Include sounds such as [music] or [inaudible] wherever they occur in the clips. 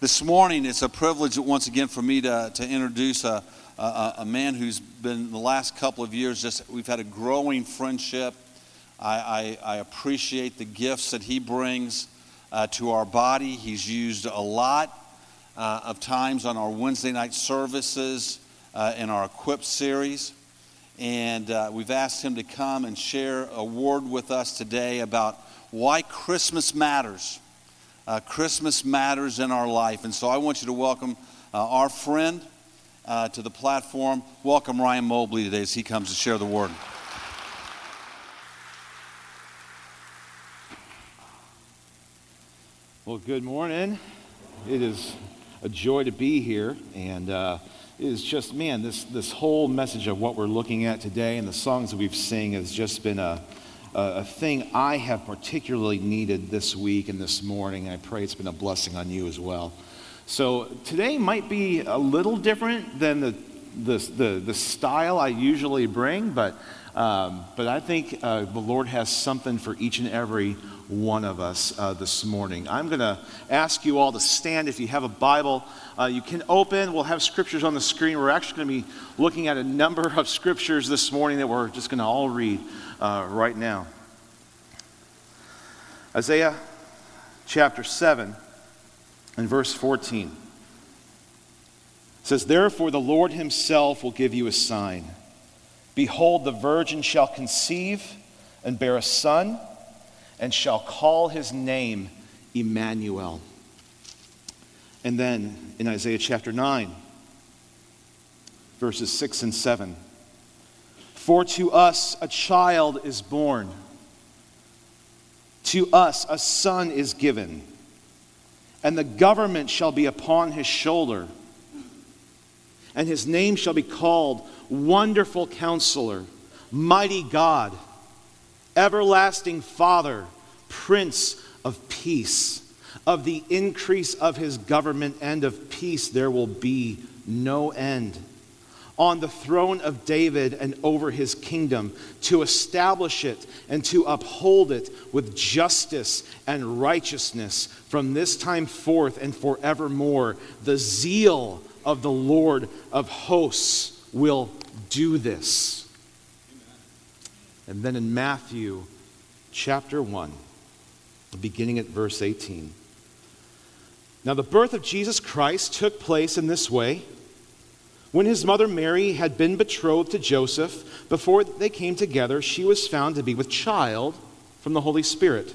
This morning, it's a privilege once again for me to, to introduce a, a, a man who's been the last couple of years, just we've had a growing friendship. I, I, I appreciate the gifts that he brings uh, to our body. He's used a lot uh, of times on our Wednesday night services uh, in our Equip series. And uh, we've asked him to come and share a word with us today about why Christmas matters uh, Christmas matters in our life. And so I want you to welcome uh, our friend uh, to the platform. Welcome Ryan Mobley today as he comes to share the word. Well, good morning. It is a joy to be here. And uh, it is just, man, this, this whole message of what we're looking at today and the songs that we've sing has just been a, a thing I have particularly needed this week and this morning. And I pray it's been a blessing on you as well. So today might be a little different than the, the, the, the style I usually bring, but, um, but I think uh, the Lord has something for each and every one of us uh, this morning. I'm going to ask you all to stand. If you have a Bible, uh, you can open. We'll have scriptures on the screen. We're actually going to be looking at a number of scriptures this morning that we're just going to all read uh, right now. Isaiah chapter 7 and verse 14 says, Therefore the Lord himself will give you a sign. Behold, the virgin shall conceive and bear a son, and shall call his name Emmanuel. And then in Isaiah chapter 9, verses 6 and 7 For to us a child is born, to us a son is given, and the government shall be upon his shoulder. And his name shall be called Wonderful Counselor, Mighty God, Everlasting Father, Prince of Peace. Of the increase of his government and of peace, there will be no end. On the throne of David and over his kingdom, to establish it and to uphold it with justice and righteousness from this time forth and forevermore. The zeal of the Lord of hosts will do this. And then in Matthew chapter 1, beginning at verse 18. Now, the birth of Jesus Christ took place in this way. When his mother Mary had been betrothed to Joseph, before they came together, she was found to be with child from the Holy Spirit.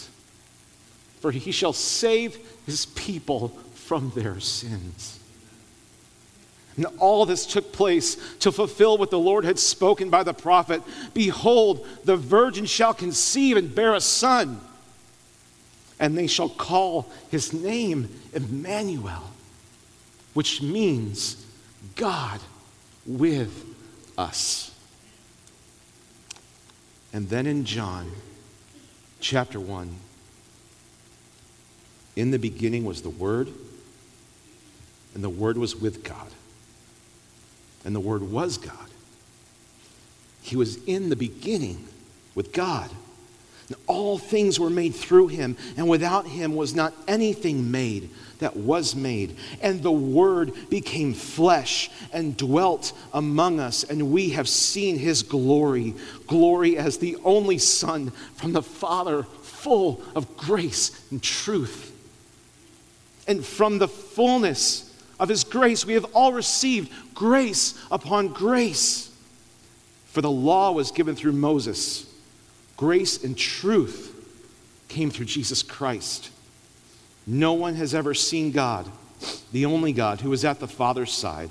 for he shall save his people from their sins. And all this took place to fulfill what the Lord had spoken by the prophet Behold, the virgin shall conceive and bear a son, and they shall call his name Emmanuel which means God with us. And then in John chapter 1, in the beginning was the Word, and the Word was with God, and the Word was God. He was in the beginning with God. And all things were made through him, and without him was not anything made that was made. And the Word became flesh and dwelt among us, and we have seen his glory glory as the only Son from the Father, full of grace and truth. And from the fullness of his grace, we have all received grace upon grace. For the law was given through Moses, grace and truth came through Jesus Christ. No one has ever seen God, the only God who is at the Father's side,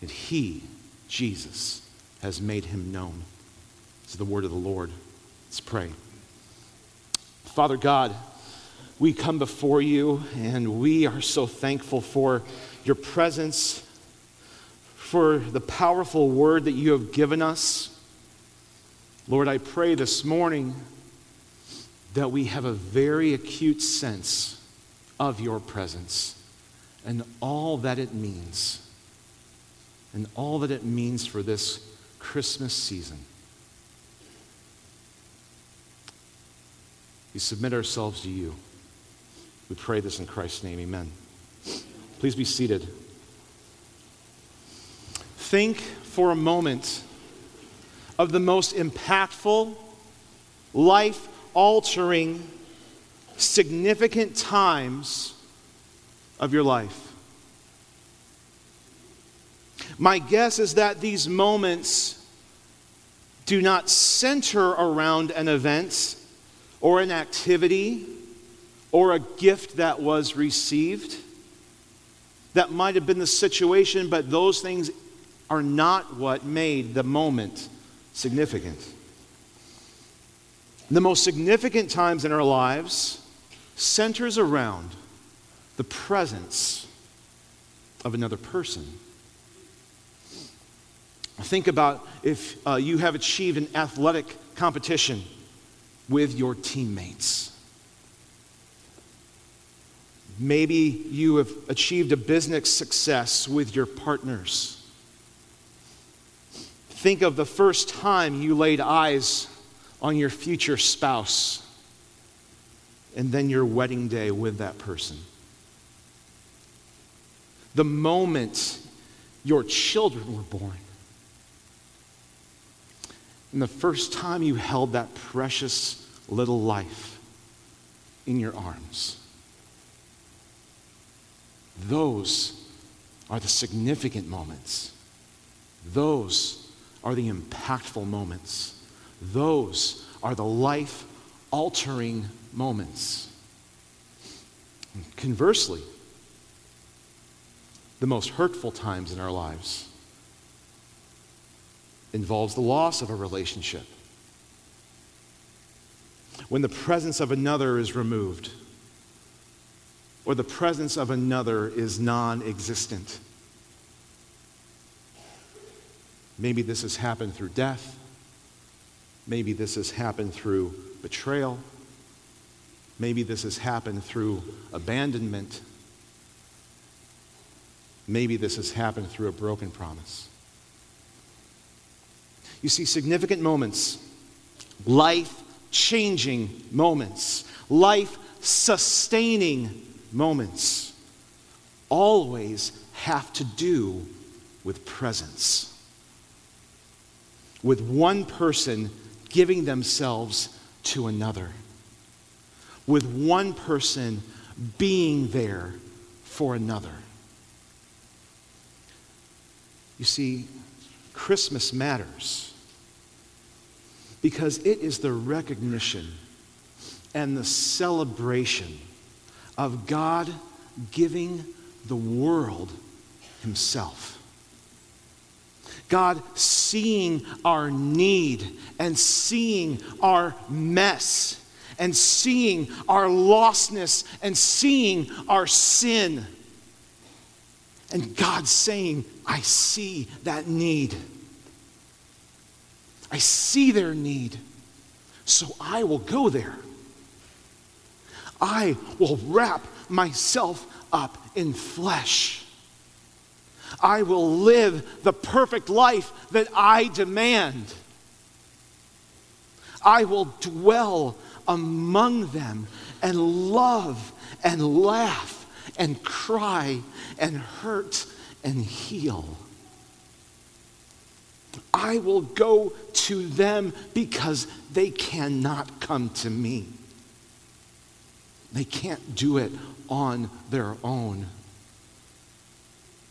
and He, Jesus, has made him known. It's the word of the Lord. Let's pray. Father God, we come before you and we are so thankful for your presence, for the powerful word that you have given us. Lord, I pray this morning that we have a very acute sense of your presence and all that it means, and all that it means for this Christmas season. We submit ourselves to you. We pray this in Christ's name. Amen. Please be seated. Think for a moment of the most impactful, life altering, significant times of your life. My guess is that these moments do not center around an event or an activity or a gift that was received. That might have been the situation, but those things are not what made the moment significant. The most significant times in our lives centers around the presence of another person. Think about if uh, you have achieved an athletic competition with your teammates. Maybe you have achieved a business success with your partners. Think of the first time you laid eyes on your future spouse and then your wedding day with that person. The moment your children were born. And the first time you held that precious little life in your arms. Those are the significant moments. Those are the impactful moments. Those are the life altering moments. Conversely, the most hurtful times in our lives involves the loss of a relationship. When the presence of another is removed, or the presence of another is non existent. Maybe this has happened through death. Maybe this has happened through betrayal. Maybe this has happened through abandonment. Maybe this has happened through a broken promise. You see, significant moments, life changing moments, life sustaining moments, always have to do with presence. With one person giving themselves to another, with one person being there for another. You see, Christmas matters because it is the recognition and the celebration of God giving the world Himself. God seeing our need and seeing our mess and seeing our lostness and seeing our sin. And God saying, I see that need. I see their need. So I will go there. I will wrap myself up in flesh. I will live the perfect life that I demand. I will dwell among them and love and laugh and cry and hurt and heal. I will go to them because they cannot come to me. They can't do it on their own.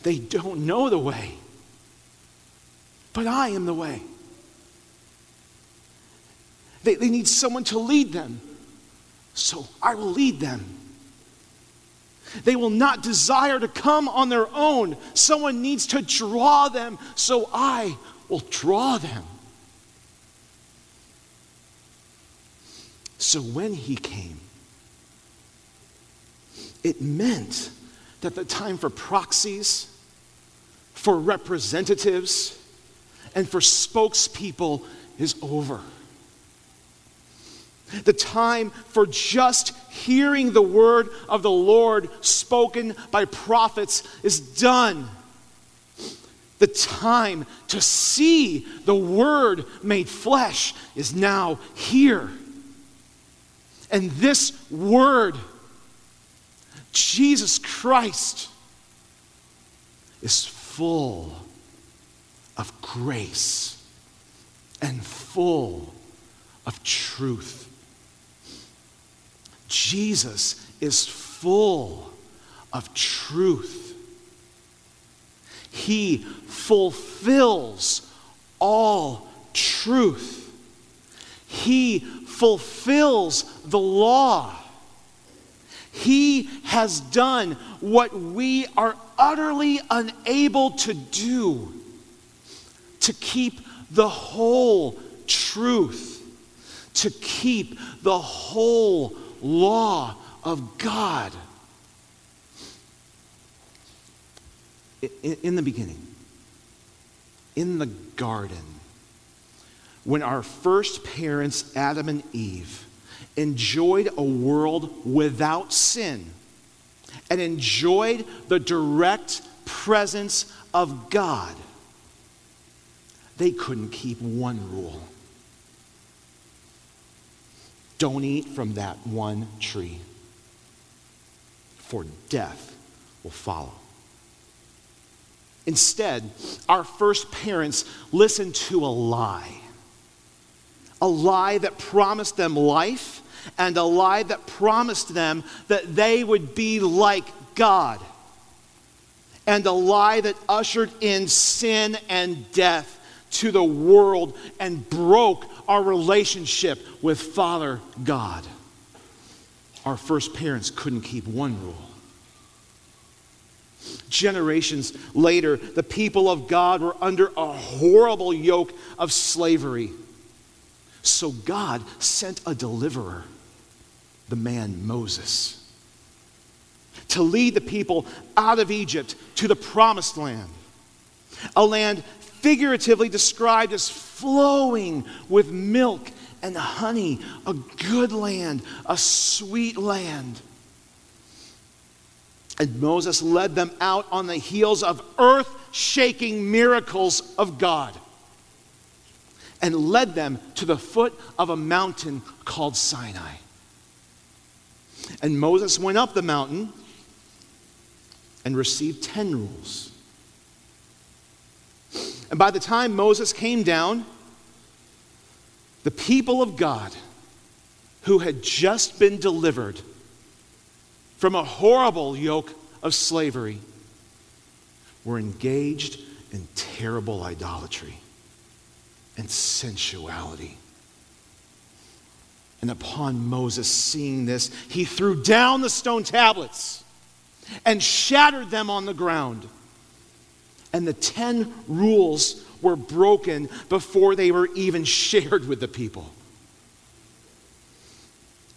They don't know the way. But I am the way. They, they need someone to lead them. So I will lead them. They will not desire to come on their own. Someone needs to draw them, so I will draw them. So when he came, it meant that the time for proxies, for representatives, and for spokespeople is over. The time for just hearing the word of the Lord spoken by prophets is done. The time to see the word made flesh is now here. And this word, Jesus Christ, is full of grace and full of truth. Jesus is full of truth. He fulfills all truth. He fulfills the law. He has done what we are utterly unable to do to keep the whole truth, to keep the whole law of God. In, the beginning, in the garden, when our first parents, Adam and Eve, enjoyed a world without sin and enjoyed the direct presence of God, they couldn't keep one rule don't eat from that one tree, for death will follow. Instead, our first parents listened to a lie. A lie that promised them life and a lie that promised them that they would be like God. And a lie that ushered in sin and death to the world and broke our relationship with Father God. Our first parents couldn't keep one rule. Generations later, the people of God were under a horrible yoke of slavery. So God sent a deliverer, the man Moses, to lead the people out of Egypt to the promised land, a land figuratively described as flowing with milk and honey, a good land, a sweet land. And Moses led them out on the heels of earth shaking miracles of God and led them to the foot of a mountain called Sinai. And Moses went up the mountain and received 10 rules. And by the time Moses came down, the people of God who had just been delivered from a horrible yoke of slavery were engaged in terrible idolatry and sensuality. And upon Moses seeing this, he threw down the stone tablets and shattered them on the ground and the 10 rules were broken before they were even shared with the people.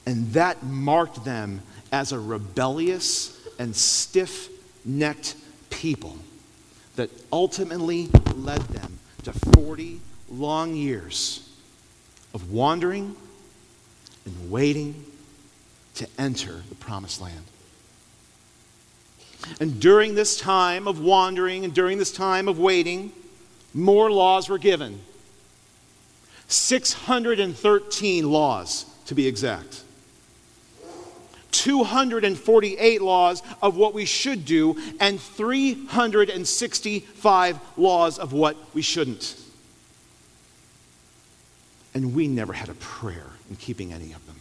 And that marked them as a rebellious and stiff necked people that ultimately led them to 40 long years of wandering and waiting to enter the promised land. And during this time of wandering and during this time of waiting, more laws were given. 613 laws, to be exact. 248 laws of what we should do, and 365 laws of what we shouldn't. And we never had a prayer in keeping any of them.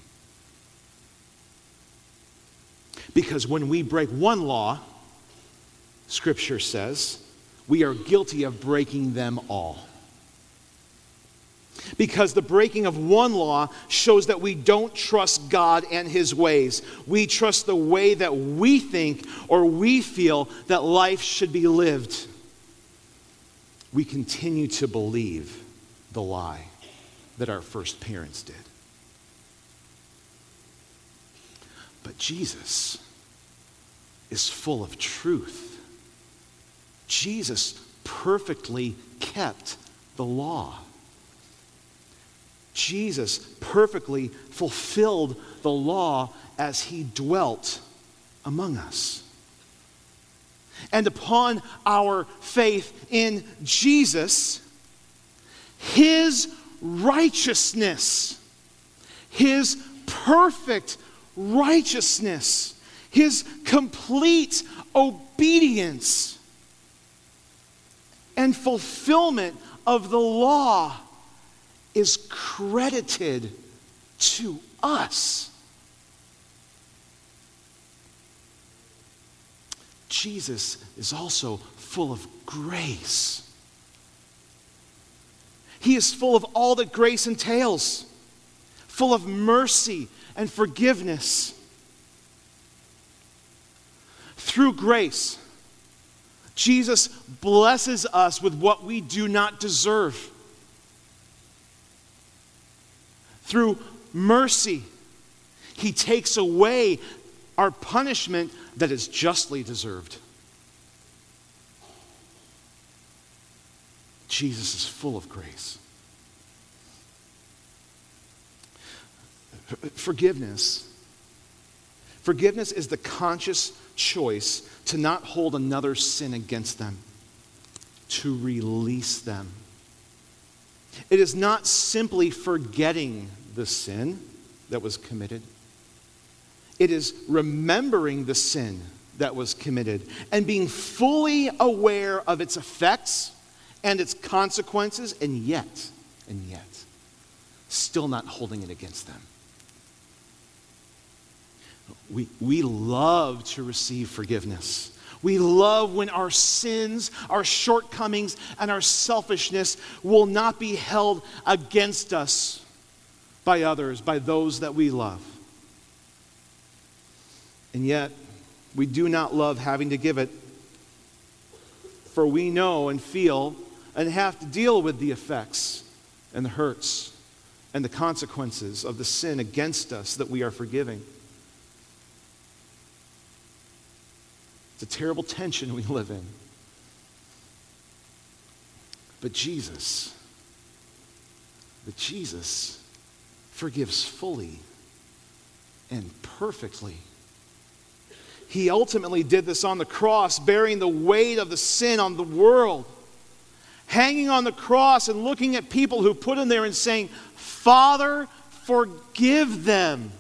Because when we break one law, Scripture says, we are guilty of breaking them all. Because the breaking of one law shows that we don't trust God and His ways. We trust the way that we think or we feel that life should be lived. We continue to believe the lie that our first parents did. But Jesus is full of truth. Jesus perfectly kept the law. Jesus perfectly fulfilled the law as he dwelt among us. And upon our faith in Jesus, his righteousness, his perfect righteousness, his complete obedience and fulfillment of the law is credited to us. Jesus is also full of grace. He is full of all that grace entails, full of mercy and forgiveness. Through grace, Jesus blesses us with what we do not deserve. Through mercy, He takes away our punishment that is justly deserved. Jesus is full of grace. Forgiveness. Forgiveness is the conscious choice to not hold another sin against them, to release them. It is not simply forgetting the sin that was committed, it is remembering the sin that was committed and being fully aware of its effects and its consequences, and yet, and yet, still not holding it against them. We, we love to receive forgiveness. We love when our sins, our shortcomings, and our selfishness will not be held against us by others, by those that we love. And yet, we do not love having to give it, for we know and feel and have to deal with the effects and the hurts and the consequences of the sin against us that we are forgiving. It's a terrible tension we live in. But Jesus, but Jesus forgives fully and perfectly. He ultimately did this on the cross, bearing the weight of the sin on the world. Hanging on the cross and looking at people who put him there and saying, Father, forgive them,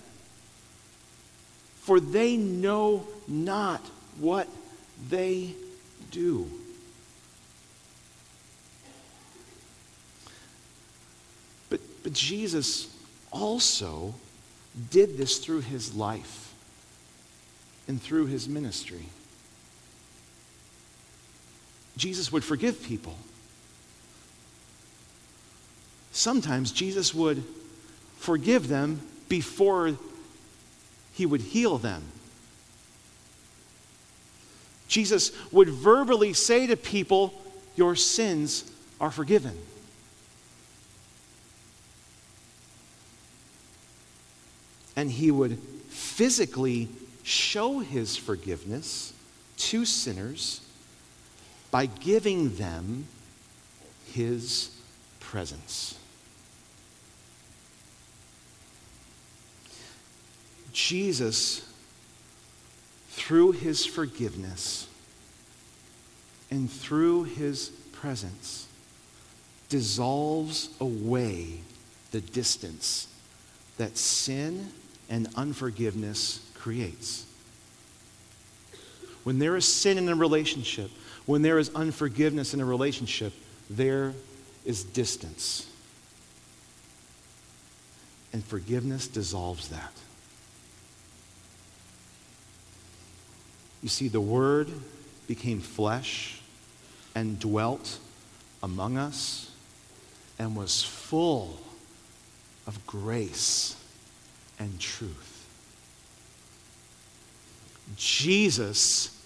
for they know not what they do. But, but Jesus also did this through his life and through his ministry. Jesus would forgive people. Sometimes Jesus would forgive them before he would heal them. Jesus would verbally say to people, Your sins are forgiven. And he would physically show his forgiveness to sinners by giving them his presence. Jesus through his forgiveness and through his presence, dissolves away the distance that sin and unforgiveness creates. When there is sin in a relationship, when there is unforgiveness in a relationship, there is distance. And forgiveness dissolves that. You see, the Word became flesh and dwelt among us and was full of grace and truth. Jesus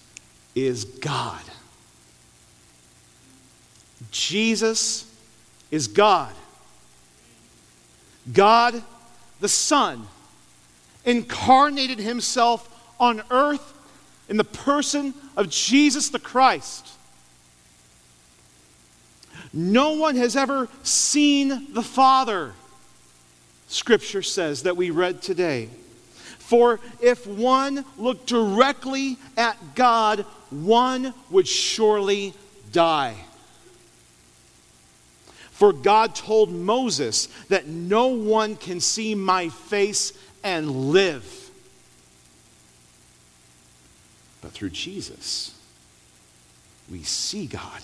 is God. Jesus is God. God the Son incarnated himself on earth in the person of Jesus the Christ. No one has ever seen the Father, Scripture says that we read today. For if one looked directly at God, one would surely die. For God told Moses that no one can see my face and live. But through Jesus, we see God.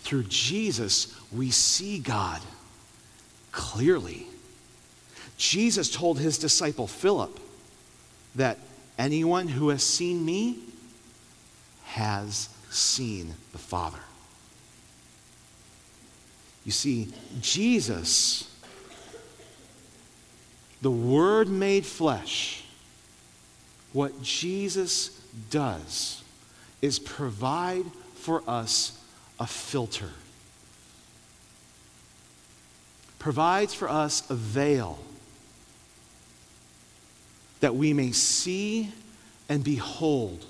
Through Jesus, we see God clearly. Jesus told his disciple Philip that anyone who has seen me has seen the Father. You see, Jesus, the Word made flesh, what Jesus does is provide for us a filter, provides for us a veil that we may see and behold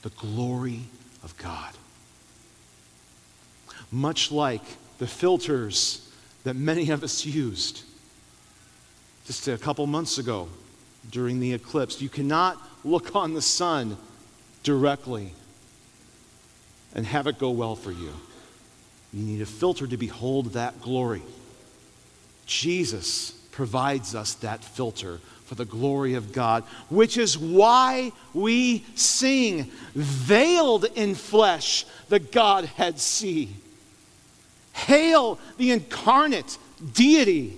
the glory of God. Much like the filters that many of us used just a couple months ago during the eclipse. You cannot look on the sun directly and have it go well for you. You need a filter to behold that glory. Jesus provides us that filter for the glory of God, which is why we sing, veiled in flesh, the Godhead see. Hail the incarnate deity,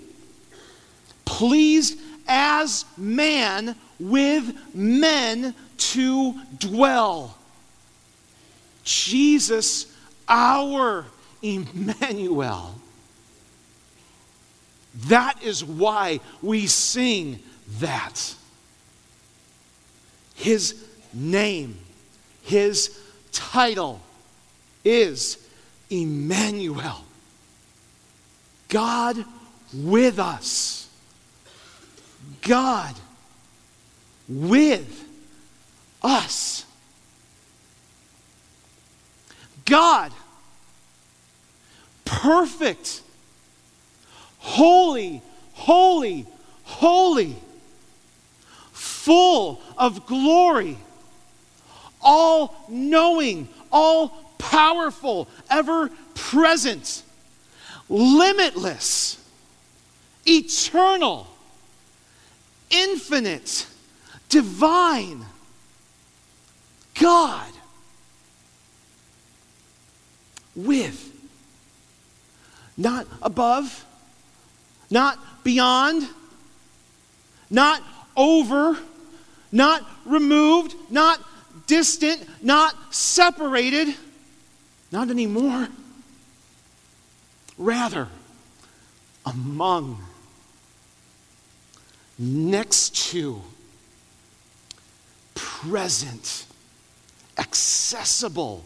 pleased as man with men to dwell. Jesus, our Emmanuel. That is why we sing that. His name, his title is Emmanuel. God with us. God with us. God, perfect, holy, holy, holy, full of glory, all knowing, all powerful, ever present, limitless, eternal, infinite, divine. God with. Not above, not beyond, not over, not removed, not distant, not separated, not anymore. Rather, among, next to, present, accessible,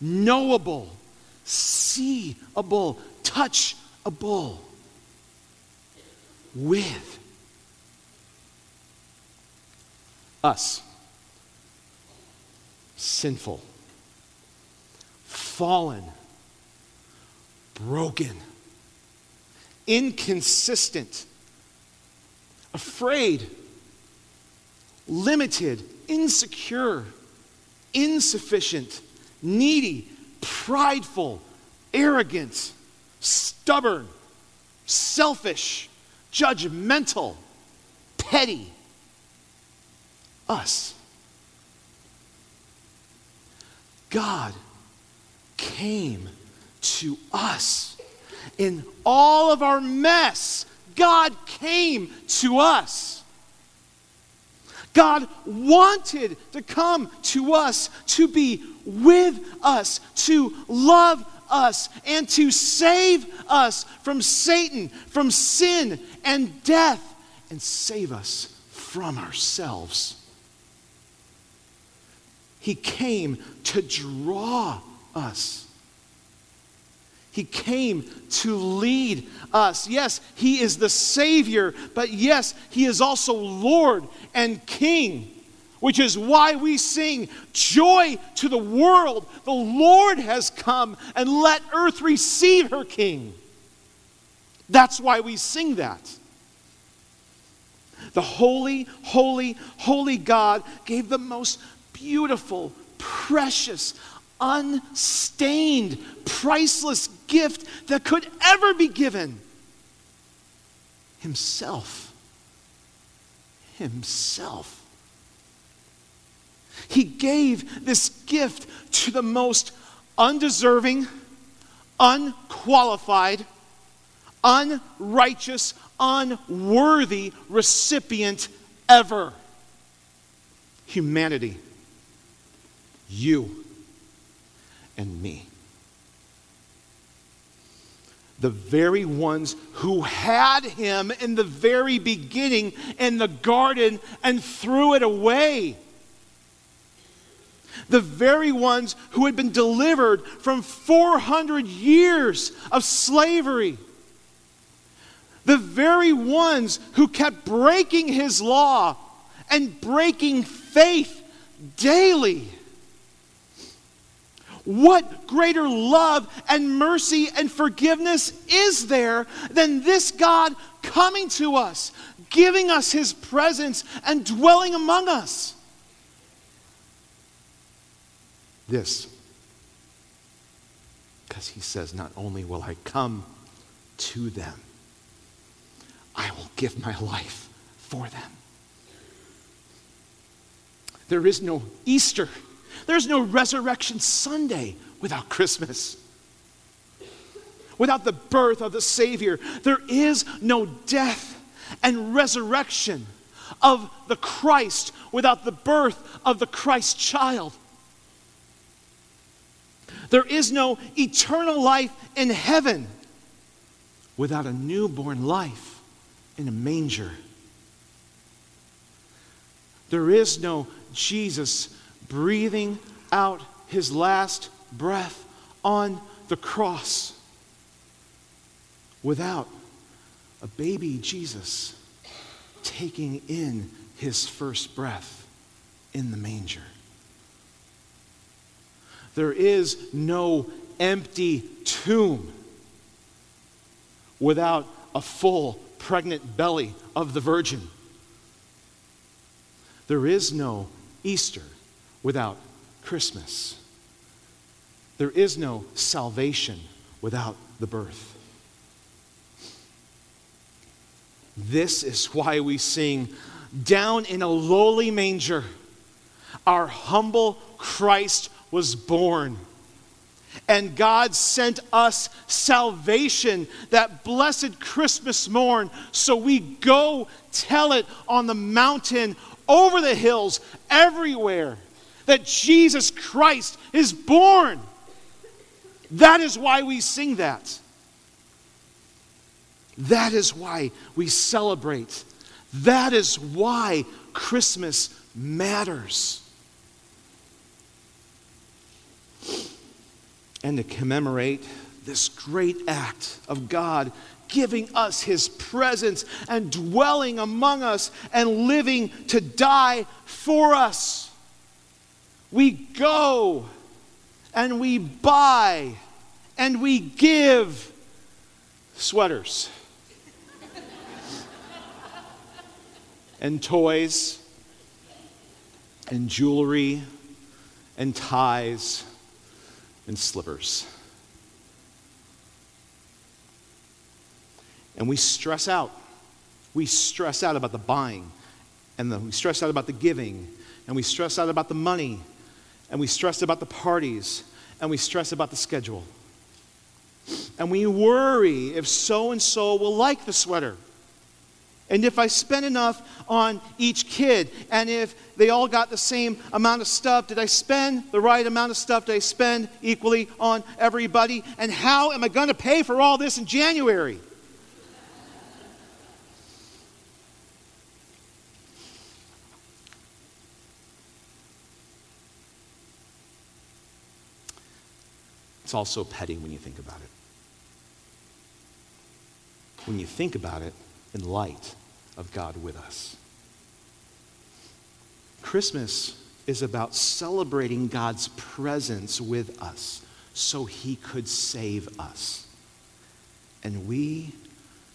knowable, seeable, touchable with us. Sinful, fallen, broken, inconsistent, afraid, limited, insecure, insufficient, needy, prideful, arrogant, stubborn, selfish, judgmental, petty. Us. God came to us. In all of our mess, God came to us. God wanted to come to us, to be with us, to love us, and to save us from Satan, from sin and death, and save us from ourselves. He came to draw us. He came to lead us. Yes, He is the Savior, but yes, He is also Lord and King which is why we sing, Joy to the world! The Lord has come, and let earth receive her King. That's why we sing that. The holy, holy, holy God gave the most beautiful, precious, unstained, priceless gift that could ever be given Himself. Himself. He gave this gift to the most undeserving, unqualified, unrighteous, unworthy recipient ever humanity. You and me. The very ones who had him in the very beginning in the garden and threw it away. The very ones who had been delivered from 400 years of slavery the very ones who kept breaking his law and breaking faith daily. What greater love and mercy and forgiveness is there than this God coming to us, giving us his presence, and dwelling among us? This. Because he says, Not only will I come to them, I will give my life for them. There is no Easter, there's no Resurrection Sunday without Christmas. Without the birth of the Savior, there is no death and resurrection of the Christ without the birth of the Christ child. There is no eternal life in heaven without a newborn life in a manger. There is no Jesus breathing out his last breath on the cross without a baby Jesus taking in his first breath in the manger. There is no empty tomb without a full pregnant belly of the Virgin. There is no Easter without Christmas. There is no salvation without the birth. This is why we sing, Down in a lowly manger, our humble Christ was born. And God sent us salvation that blessed Christmas morn. So we go tell it on the mountain, over the hills, everywhere that Jesus Christ is born. That is why we sing that. That is why we celebrate. That is why Christmas matters. and to commemorate this great act of God giving us his presence and dwelling among us and living to die for us. We go and we buy and we give sweaters [laughs] and toys and jewelry and ties and slippers. And we stress out. We stress out about the buying, and the, we stress out about the giving, and we stress out about the money, and we stress about the parties, and we stress about the schedule. And we worry if so and so will like the sweater. And if I spend enough on each kid, and if they all got the same amount of stuff, did I spend the right amount of stuff? Did I spend equally on everybody? And how am I going to pay for all this in January? It's also petty when you think about it. When you think about it, in light of God with us. Christmas is about celebrating God's presence with us so he could save us. And we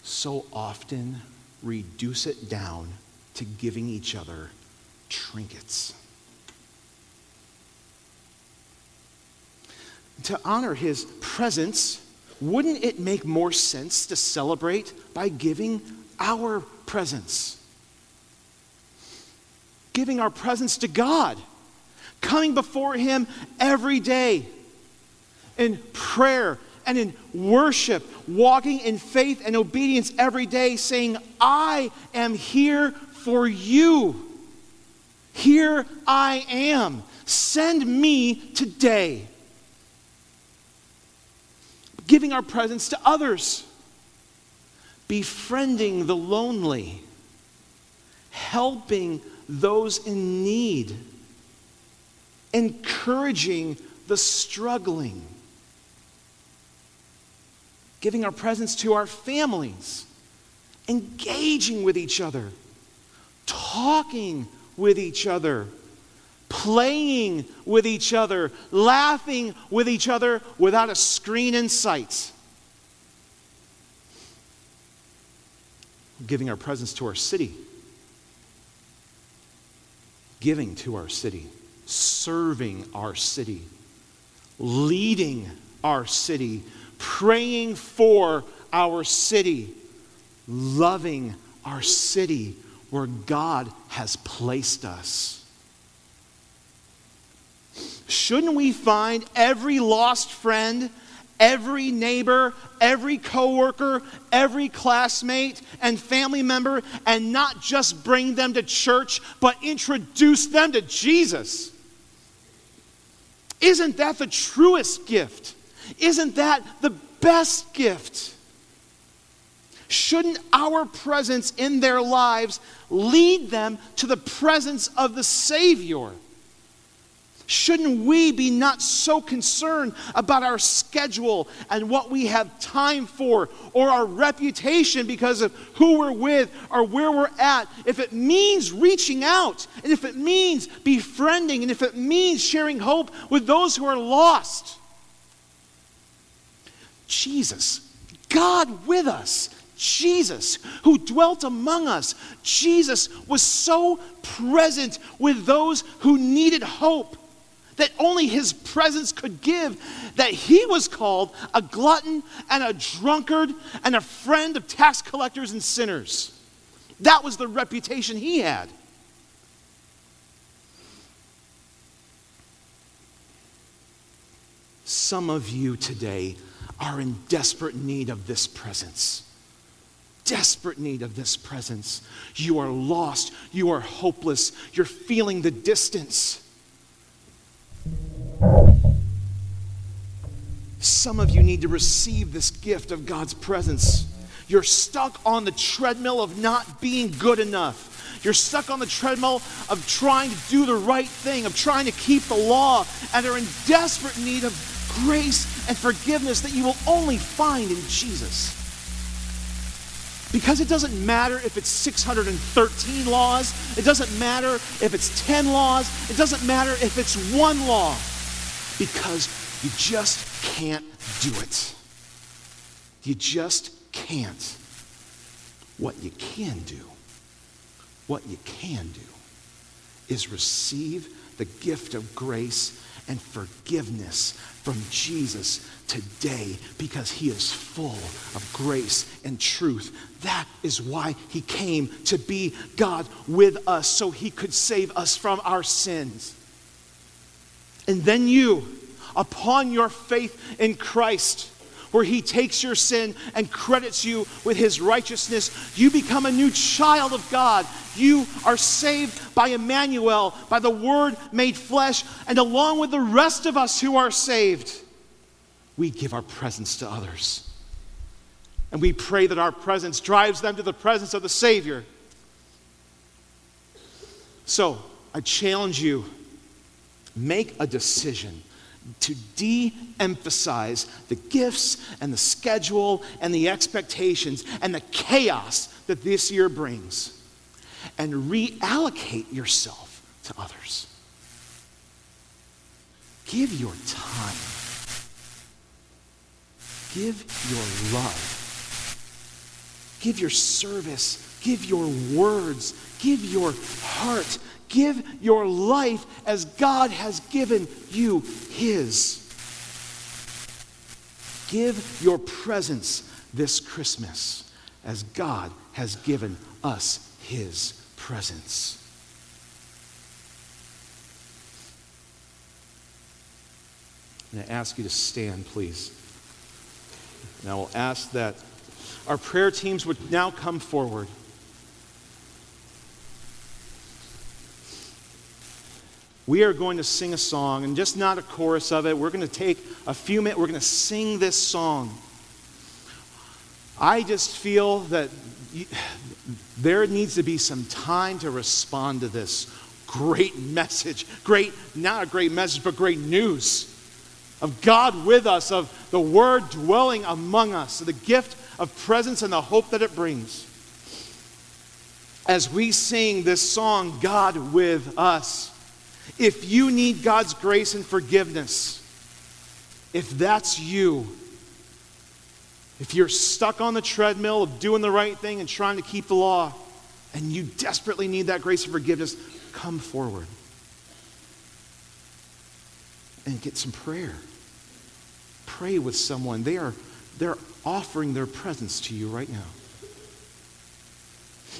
so often reduce it down to giving each other trinkets. To honor his presence, wouldn't it make more sense to celebrate by giving our presence? Giving our presence to God, coming before him every day in prayer and in worship, walking in faith and obedience every day, saying, I am here for you. Here I am. Send me today. Giving our presence to others, befriending the lonely, helping those in need, encouraging the struggling giving our presence to our families, engaging with each other, talking with each other, playing with each other, laughing with each other without a screen in sight. Giving our presence to our city, giving to our city, serving our city, leading our city. Praying for our city, loving our city where God has placed us. Shouldn't we find every lost friend, every neighbor, every coworker, every classmate and family member and not just bring them to church, but introduce them to Jesus? Isn't that the truest gift? Isn't that the best gift? Shouldn't our presence in their lives lead them to the presence of the Savior? Shouldn't we be not so concerned about our schedule and what we have time for or our reputation because of who we're with or where we're at? If it means reaching out and if it means befriending and if it means sharing hope with those who are lost. Jesus, God with us, Jesus, who dwelt among us. Jesus was so present with those who needed hope that only his presence could give, that he was called a glutton and a drunkard and a friend of tax collectors and sinners. That was the reputation he had. Some of you today are in desperate need of this presence. Desperate need of this presence. You are lost. You are hopeless. You're feeling the distance. Some of you need to receive this gift of God's presence. You're stuck on the treadmill of not being good enough. You're stuck on the treadmill of trying to do the right thing, of trying to keep the law, and are in desperate need of grace and forgiveness that you will only find in Jesus. Because it doesn't matter if it's 613 laws, it doesn't matter if it's 10 laws, it doesn't matter if it's one law, because you just can't do it. You just can't. What you can do, what you can do, is receive the gift of grace and forgiveness from Jesus today because he is full of grace and truth. That is why he came to be God with us so he could save us from our sins. And then you, upon your faith in Christ, where he takes your sin and credits you with his righteousness, you become a new child of God. You are saved by Emmanuel, by the Word made flesh, and along with the rest of us who are saved, we give our presence to others. And we pray that our presence drives them to the presence of the Savior. So, I challenge you make a decision to de emphasize the gifts and the schedule and the expectations and the chaos that this year brings and reallocate yourself to others. Give your time. Give your love. Give your service. Give your words. Give your heart. Give your life as God has given you His. Give your presence this Christmas as God has given us His presence. I ask you to stand, please. And I will ask that our prayer teams would now come forward. We are going to sing a song, and just not a chorus of it. We're going to take a few minutes, we're going to sing this song. I just feel that you, there needs to be some time to respond to this great message. Great, not a great message, but great news of God with us, of the Word dwelling among us, the gift of presence and the hope that it brings. As we sing this song, God with us, if you need God's grace and forgiveness, if that's you, if you're stuck on the treadmill of doing the right thing and trying to keep the law, and you desperately need that grace and forgiveness, come forward and get some prayer. Pray with someone. They are they're offering their presence to you right now.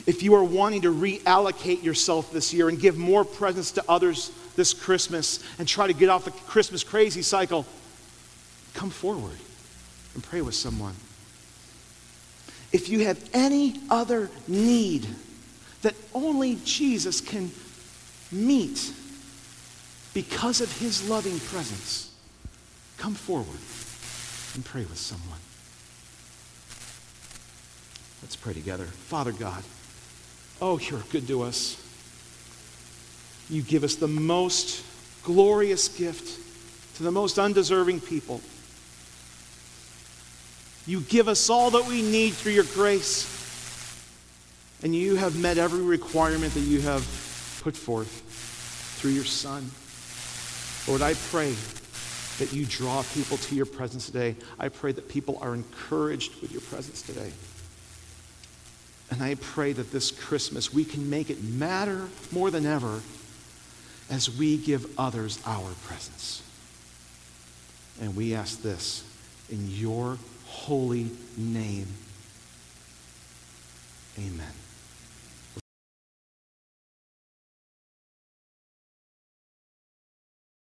If you are wanting to reallocate yourself this year and give more presence to others this Christmas and try to get off the Christmas crazy cycle, come forward and pray with someone. If you have any other need that only Jesus can meet because of his loving presence, come forward and pray with someone. Let's pray together. Father God, oh, you're good to us. You give us the most glorious gift to the most undeserving people. You give us all that we need through your grace. And you have met every requirement that you have put forth through your Son. Lord, I pray that you draw people to your presence today. I pray that people are encouraged with your presence today. And I pray that this Christmas we can make it matter more than ever as we give others our presence. And we ask this in your holy name. Amen.